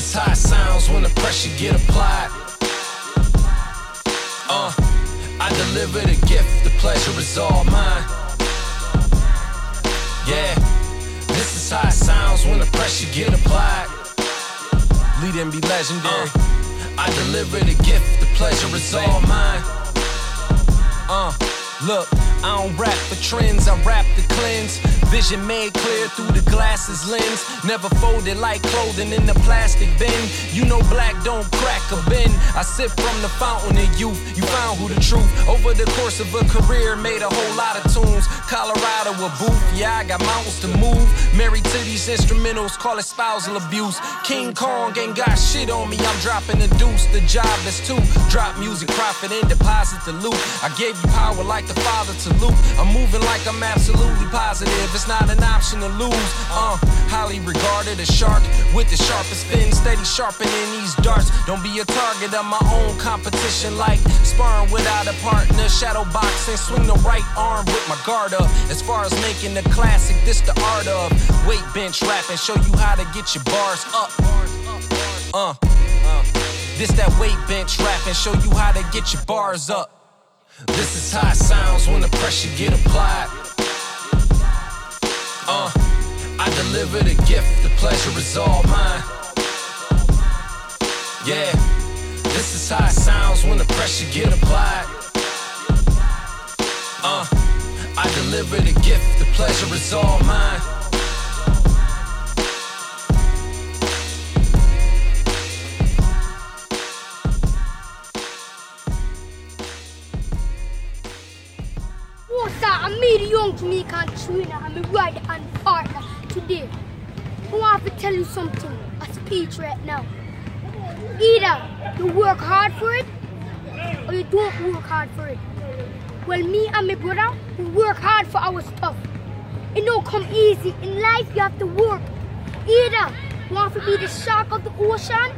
sounds when the pressure get applied. Uh, I deliver the gift, the pleasure is all mine. Yeah, this is how it sounds when the pressure get applied. Lead and be legendary. I deliver the gift, the pleasure is all mine. Uh, look, I don't rap for trends, I rap to cleanse. Vision made clear through the glasses lens. Never folded like clothing in the plastic bin. You know black don't crack a bin. I sip from the fountain of youth. You found who the truth. Over the course of a career, made a whole lot of tunes. Colorado a booth, yeah, I got mountains to move. Married to these instrumentals, call it spousal abuse. King Kong ain't got shit on me, I'm dropping the deuce. The job is to drop music, profit, and deposit the loot. I gave you power like the father to Luke. I'm moving like I'm absolutely positive. It's not an option to lose. Uh, highly regarded a shark with the sharpest fin, steady sharpening these darts. Don't be a target of my own competition, like sparring without a partner. Shadow boxing, swing the right arm with my guard up. As far as making the classic, this the art of weight bench rapping. Show you how to get your bars up. Uh, uh. This that weight bench rapping. Show you how to get your bars up. This is how it sounds when the pressure get applied. Uh, I deliver the gift, the pleasure is all mine. Yeah, this is how it sounds when the pressure get applied. Uh, I deliver the gift, the pleasure is all mine. What's up? I'm me, the young Jamaican trainer. I'm a and partner today. I want to tell you something, a speech right now. Either you work hard for it or you don't work hard for it. Well, me and my brother, we work hard for our stuff. It don't come easy. In life, you have to work. Either you want to be the shark of the ocean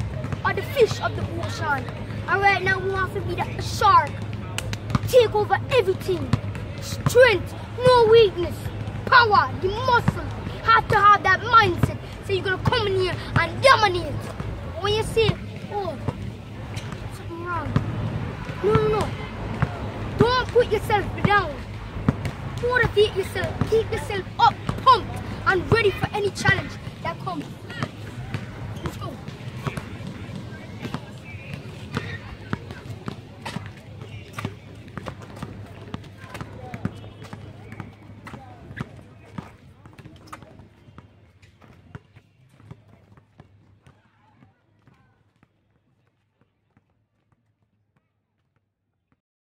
or the fish of the ocean. And right now, we want to be the shark. Take over everything. Strength, no weakness. Power, the muscle. Have to have that mindset. So you're gonna come in here and dominate. When you say, oh, something wrong. No, no, no. Don't put yourself down. Motivate yourself. Keep yourself up, pumped, and ready for any challenge that comes.